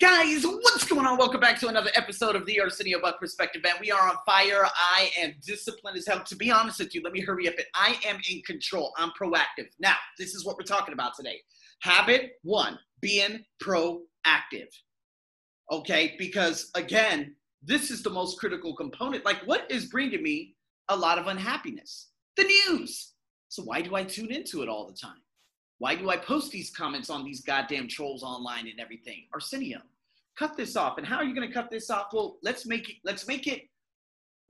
Guys, what's going on? Welcome back to another episode of the Arsenio Buck Perspective, man. We are on fire. I am disciplined as hell. To be honest with you, let me hurry up it. I am in control. I'm proactive. Now, this is what we're talking about today. Habit one, being proactive. Okay, because again, this is the most critical component. Like, what is bringing me a lot of unhappiness? The news. So, why do I tune into it all the time? Why do I post these comments on these goddamn trolls online and everything? Arsenio, cut this off. And how are you going to cut this off? Well, let's make it. Let's make it.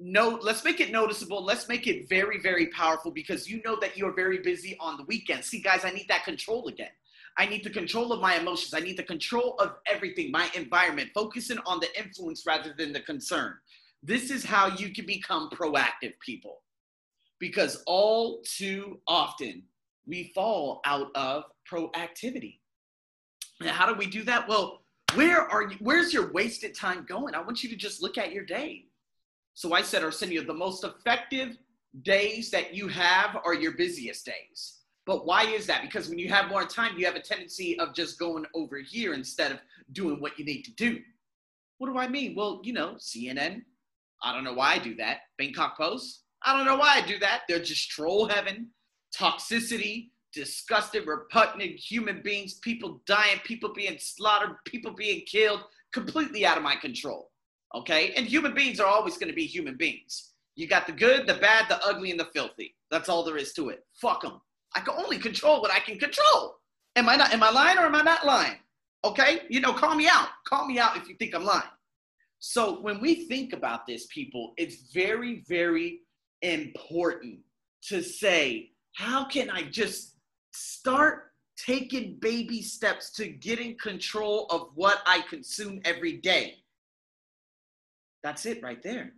No, let's make it noticeable. Let's make it very, very powerful because you know that you're very busy on the weekend. See, guys, I need that control again. I need the control of my emotions. I need the control of everything, my environment, focusing on the influence rather than the concern. This is how you can become proactive people. Because all too often, we fall out of proactivity. And how do we do that? Well, where are you? Where's your wasted time going? I want you to just look at your day. So I said, Arsenio, the most effective days that you have are your busiest days. But why is that? Because when you have more time, you have a tendency of just going over here instead of doing what you need to do. What do I mean? Well, you know, CNN. I don't know why I do that. Bangkok Post. I don't know why I do that. They're just troll heaven toxicity, disgusted, repugnant human beings, people dying, people being slaughtered, people being killed, completely out of my control. Okay? And human beings are always going to be human beings. You got the good, the bad, the ugly, and the filthy. That's all there is to it. Fuck them. I can only control what I can control. Am I not? Am I lying or am I not lying? Okay? You know, call me out. Call me out if you think I'm lying. So when we think about this, people, it's very, very important to say how can I just start taking baby steps to getting control of what I consume every day? That's it right there.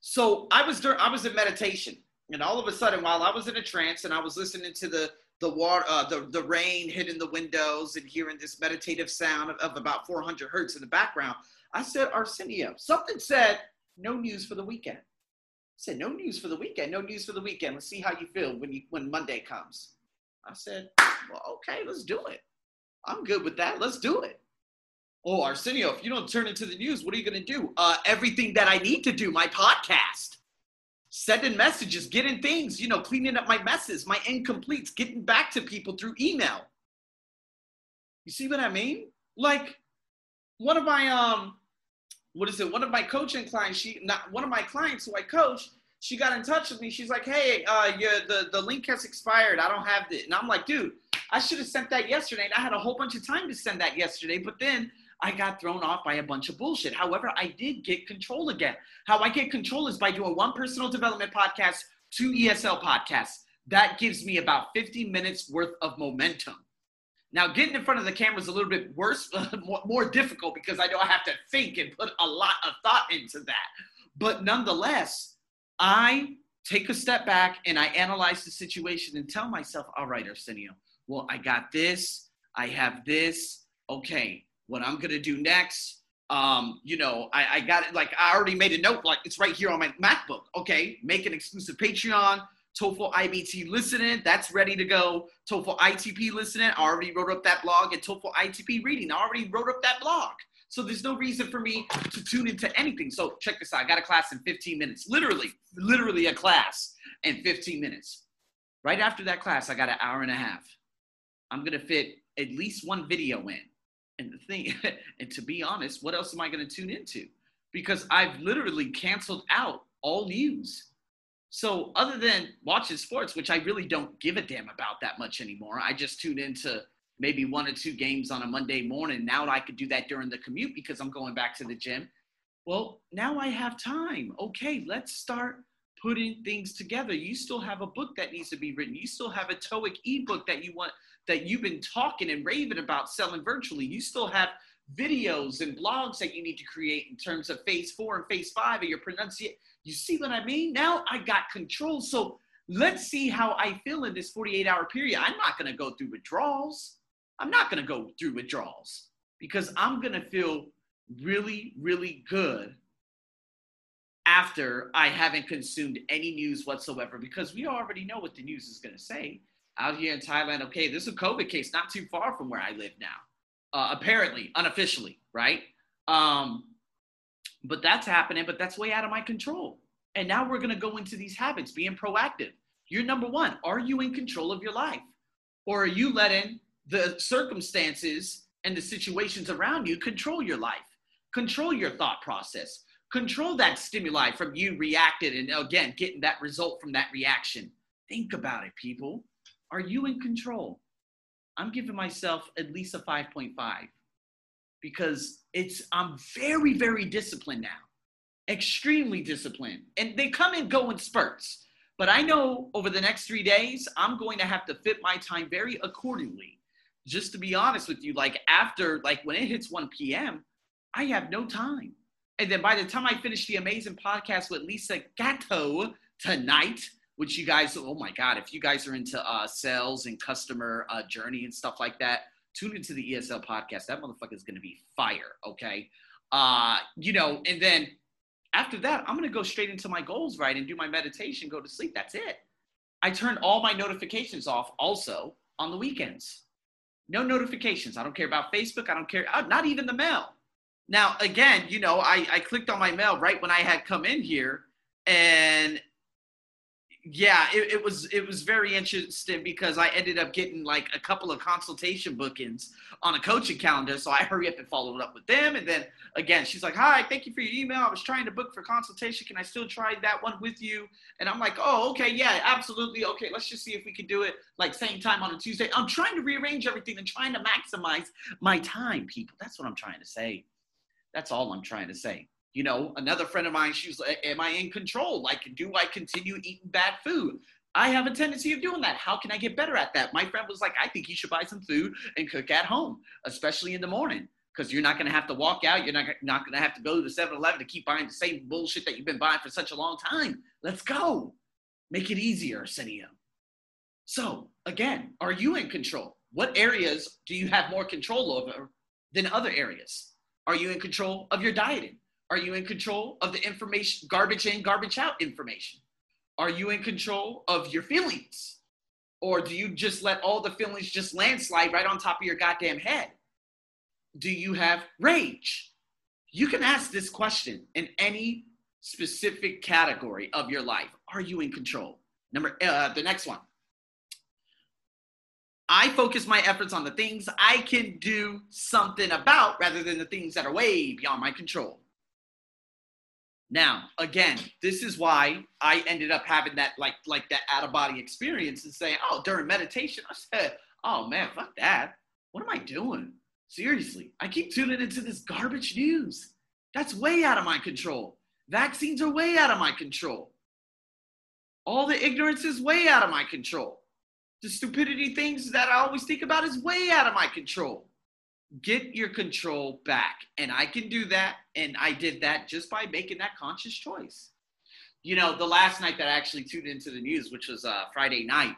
So I was I was in meditation, and all of a sudden, while I was in a trance and I was listening to the the water, uh, the the rain hitting the windows and hearing this meditative sound of, of about 400 hertz in the background, I said, Arsenio, something said, no news for the weekend said, no news for the weekend, no news for the weekend. Let's see how you feel when you when Monday comes. I said, well, okay, let's do it. I'm good with that. Let's do it. Oh, Arsenio, if you don't turn into the news, what are you going to do? Uh, everything that I need to do, my podcast, sending messages, getting things, you know, cleaning up my messes, my incompletes, getting back to people through email. You see what I mean? Like one of my um what is it? One of my coaching clients, she not one of my clients who I coach, she got in touch with me. She's like, "Hey, uh, yeah, the the link has expired. I don't have it." And I'm like, "Dude, I should have sent that yesterday. And I had a whole bunch of time to send that yesterday, but then." I got thrown off by a bunch of bullshit. However, I did get control again. How I get control is by doing one personal development podcast, two ESL podcasts. That gives me about 50 minutes worth of momentum. Now, getting in front of the camera is a little bit worse, more difficult because I know I have to think and put a lot of thought into that. But nonetheless, I take a step back and I analyze the situation and tell myself, all right, Arsenio, well, I got this, I have this. Okay, what I'm gonna do next, um, you know, I, I got it, like I already made a note, like it's right here on my MacBook. Okay, make an exclusive Patreon, TOEFL IBT listening, that's ready to go. TOEFL ITP listening, I already wrote up that blog. And TOEFL ITP reading, I already wrote up that blog. So there's no reason for me to tune into anything. So check this out. I got a class in 15 minutes. Literally, literally a class in 15 minutes. Right after that class, I got an hour and a half. I'm gonna fit at least one video in. And the thing, and to be honest, what else am I gonna tune into? Because I've literally canceled out all news. So other than watching sports, which I really don't give a damn about that much anymore, I just tune into maybe one or two games on a Monday morning. Now I could do that during the commute because I'm going back to the gym. Well, now I have time. Okay, let's start putting things together. You still have a book that needs to be written. You still have a TOEIC ebook that you want that you've been talking and raving about selling virtually. You still have videos and blogs that you need to create in terms of phase four and phase five of your pronunciation. You see what I mean? Now I got control. So let's see how I feel in this 48 hour period. I'm not going to go through withdrawals. I'm not going to go through withdrawals because I'm going to feel really, really good after I haven't consumed any news whatsoever because we already know what the news is going to say. Out here in Thailand, okay, there's a COVID case not too far from where I live now. uh, apparently, unofficially, right? Um, but that's happening, but that's way out of my control. And now we're going to go into these habits, being proactive. You're number one. Are you in control of your life? Or are you letting the circumstances and the situations around you control your life? Control your thought process. Control that stimuli from you reacted and again, getting that result from that reaction. Think about it, people. Are you in control? I'm giving myself at least a 5.5 because it's I'm very, very disciplined now. Extremely disciplined. And they come and go in spurts. But I know over the next three days, I'm going to have to fit my time very accordingly. Just to be honest with you, like after, like when it hits 1 p.m., I have no time. And then by the time I finish the amazing podcast with Lisa Gatto tonight, which you guys, oh my God, if you guys are into uh, sales and customer uh, journey and stuff like that, tune into the ESL podcast. That motherfucker is going to be fire, okay? Uh, you know, and then after that, I'm going to go straight into my goals, right? And do my meditation, go to sleep. That's it. I turn all my notifications off also on the weekends. No notifications. I don't care about Facebook. I don't care, uh, not even the mail. Now, again, you know, I, I clicked on my mail right when I had come in here, and yeah, it, it, was it was very interesting because I ended up getting like a couple of consultation bookings on a coaching calendar. So I hurry up and followed up with them. And then again, she's like, Hi, thank you for your email. I was trying to book for consultation. Can I still try that one with you? And I'm like, Oh, okay, yeah, absolutely. Okay, let's just see if we can do it like same time on a Tuesday. I'm trying to rearrange everything and trying to maximize my time, people. That's what I'm trying to say. That's all I'm trying to say you know, another friend of mine, she was like, Am I in control? Like, do I continue eating bad food? I have a tendency of doing that. How can I get better at that? My friend was like, I think you should buy some food and cook at home, especially in the morning, because you're not going to have to walk out. You're not, not going to have to go to the 7 Eleven to keep buying the same bullshit that you've been buying for such a long time. Let's go. Make it easier, Arsenio. So, again, are you in control? What areas do you have more control over than other areas? Are you in control of your dieting? Are you in control of the information, garbage in, garbage out information? Are you in control of your feelings? Or do you just let all the feelings just landslide right on top of your goddamn head? Do you have rage? You can ask this question in any specific category of your life. Are you in control? Number uh, the next one. I focus my efforts on the things I can do something about rather than the things that are way beyond my control. Now, again, this is why I ended up having that like like that out of body experience and saying, oh, during meditation, I said, oh man, fuck that. What am I doing? Seriously, I keep tuning into this garbage news. That's way out of my control. Vaccines are way out of my control. All the ignorance is way out of my control. The stupidity things that I always think about is way out of my control get your control back. And I can do that. And I did that just by making that conscious choice. You know, the last night that I actually tuned into the news, which was uh, Friday night,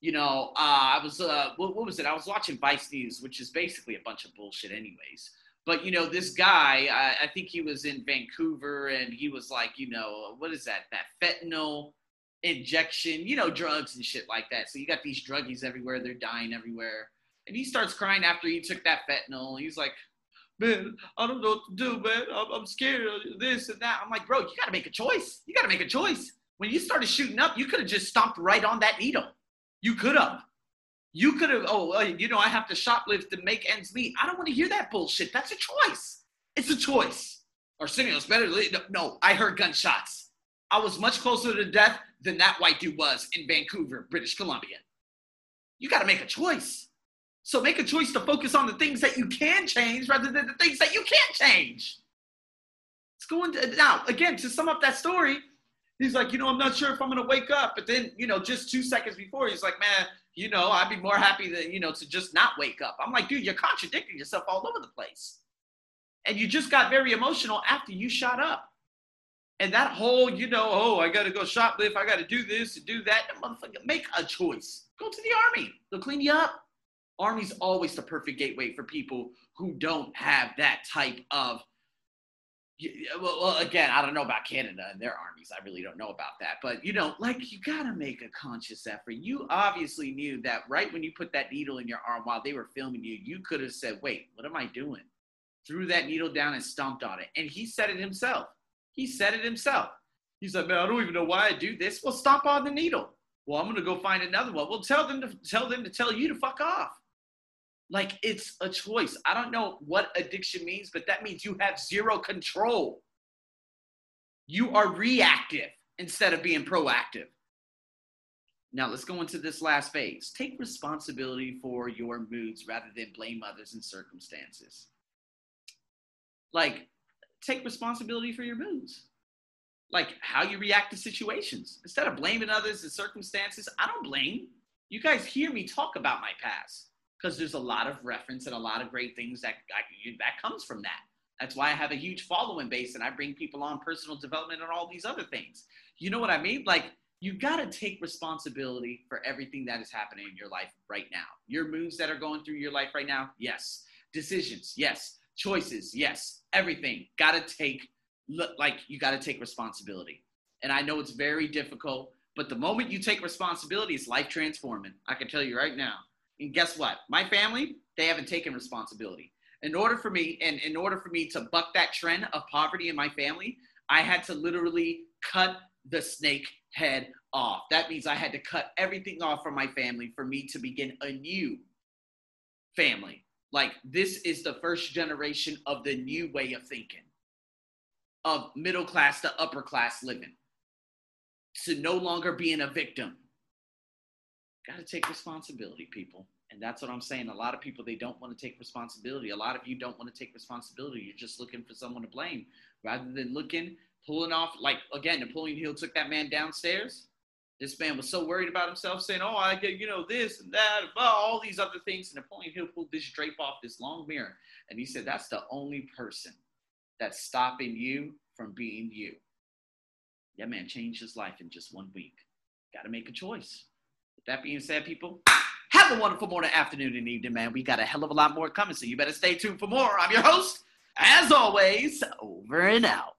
you know, uh, I was, uh, what, what was it? I was watching Vice News, which is basically a bunch of bullshit, anyways. But, you know, this guy, I, I think he was in Vancouver and he was like, you know, what is that? That fentanyl injection, you know, drugs and shit like that. So you got these druggies everywhere, they're dying everywhere and he starts crying after he took that fentanyl. He's like, man, I don't know what to do, man. I'm, I'm scared of this and that. I'm like, bro, you got to make a choice. You got to make a choice. When you started shooting up, you could have just stomped right on that needle. You could have. You could have, oh, you know, I have to shoplift to make ends meet. I don't want to hear that bullshit. That's a choice. It's a choice. Arsenio's better. No, I heard gunshots. I was much closer to death than that white dude was in Vancouver, British Columbia. You got to make a choice. So make a choice to focus on the things that you can change rather than the things that you can't change. It's going to, now, again, to sum up that story, he's like, you know, I'm not sure if I'm going to wake up. But then, you know, just two seconds before, he's like, man, you know, I'd be more happy than, you know, to just not wake up. I'm like, dude, you're contradicting yourself all over the place. And you just got very emotional after you shot up. And that whole, you know, oh, I got to go shoplift, I got to do this and do that. Motherfucker, make a choice. Go to the army. They'll clean you up. Army's always the perfect gateway for people who don't have that type of well, again, I don't know about Canada and their armies. I really don't know about that. But, you know, like you got to make a conscious effort. You obviously knew that right when you put that needle in your arm while they were filming you, you could have said, wait, what am I doing? Threw that needle down and stomped on it. And he said it himself. He said it himself. He's like, man, I don't even know why I do this. Well, stomp on the needle. Well, I'm to go find another one. Well, tell them to tell them to tell you to fuck off. Like it's a choice. I don't know what addiction means, but that means you have zero control. You are reactive instead of being proactive. Now let's go into this last phase. Take responsibility for your moods rather than blame others and circumstances. Like, take responsibility for your moods. Like how you react to situations. Instead of blaming others and circumstances, I don't blame. You guys hear me talk about my past because there's a lot of reference and a lot of great things that I, that comes from that. That's why I have a huge following base and I bring people on personal development and all these other things. You know what I mean? Like you got to take responsibility for everything that is happening in your life right now. Your moves that are going through your life right now, yes. Decisions, yes. Choices, yes. Everything got to take look like you got to take responsibility. And I know it's very difficult, but the moment you take responsibility, it's life transforming. I can tell you right now. And guess what? My family, they haven't taken responsibility. In order for me, and in order for me to buck that trend of poverty in my family, I had to literally cut the snake head off. That means I had to cut everything off from my family for me to begin a new family. Like this is the first generation of the new way of thinking, of middle class to upper class living, to no longer being a victim, got to take responsibility, people. And that's what I'm saying. A lot of people, they don't want to take responsibility. A lot of you don't want to take responsibility. You're just looking for someone to blame rather than looking, pulling off. Like, again, Napoleon Hill took that man downstairs. This man was so worried about himself, saying, Oh, I get, you know, this and that, all these other things. And Napoleon Hill pulled this drape off this long mirror. And he said, That's the only person that's stopping you from being you. That man changed his life in just one week. Got to make a choice. That being said, people, have a wonderful morning, afternoon, and evening, man. We got a hell of a lot more coming, so you better stay tuned for more. I'm your host, as always, over and out.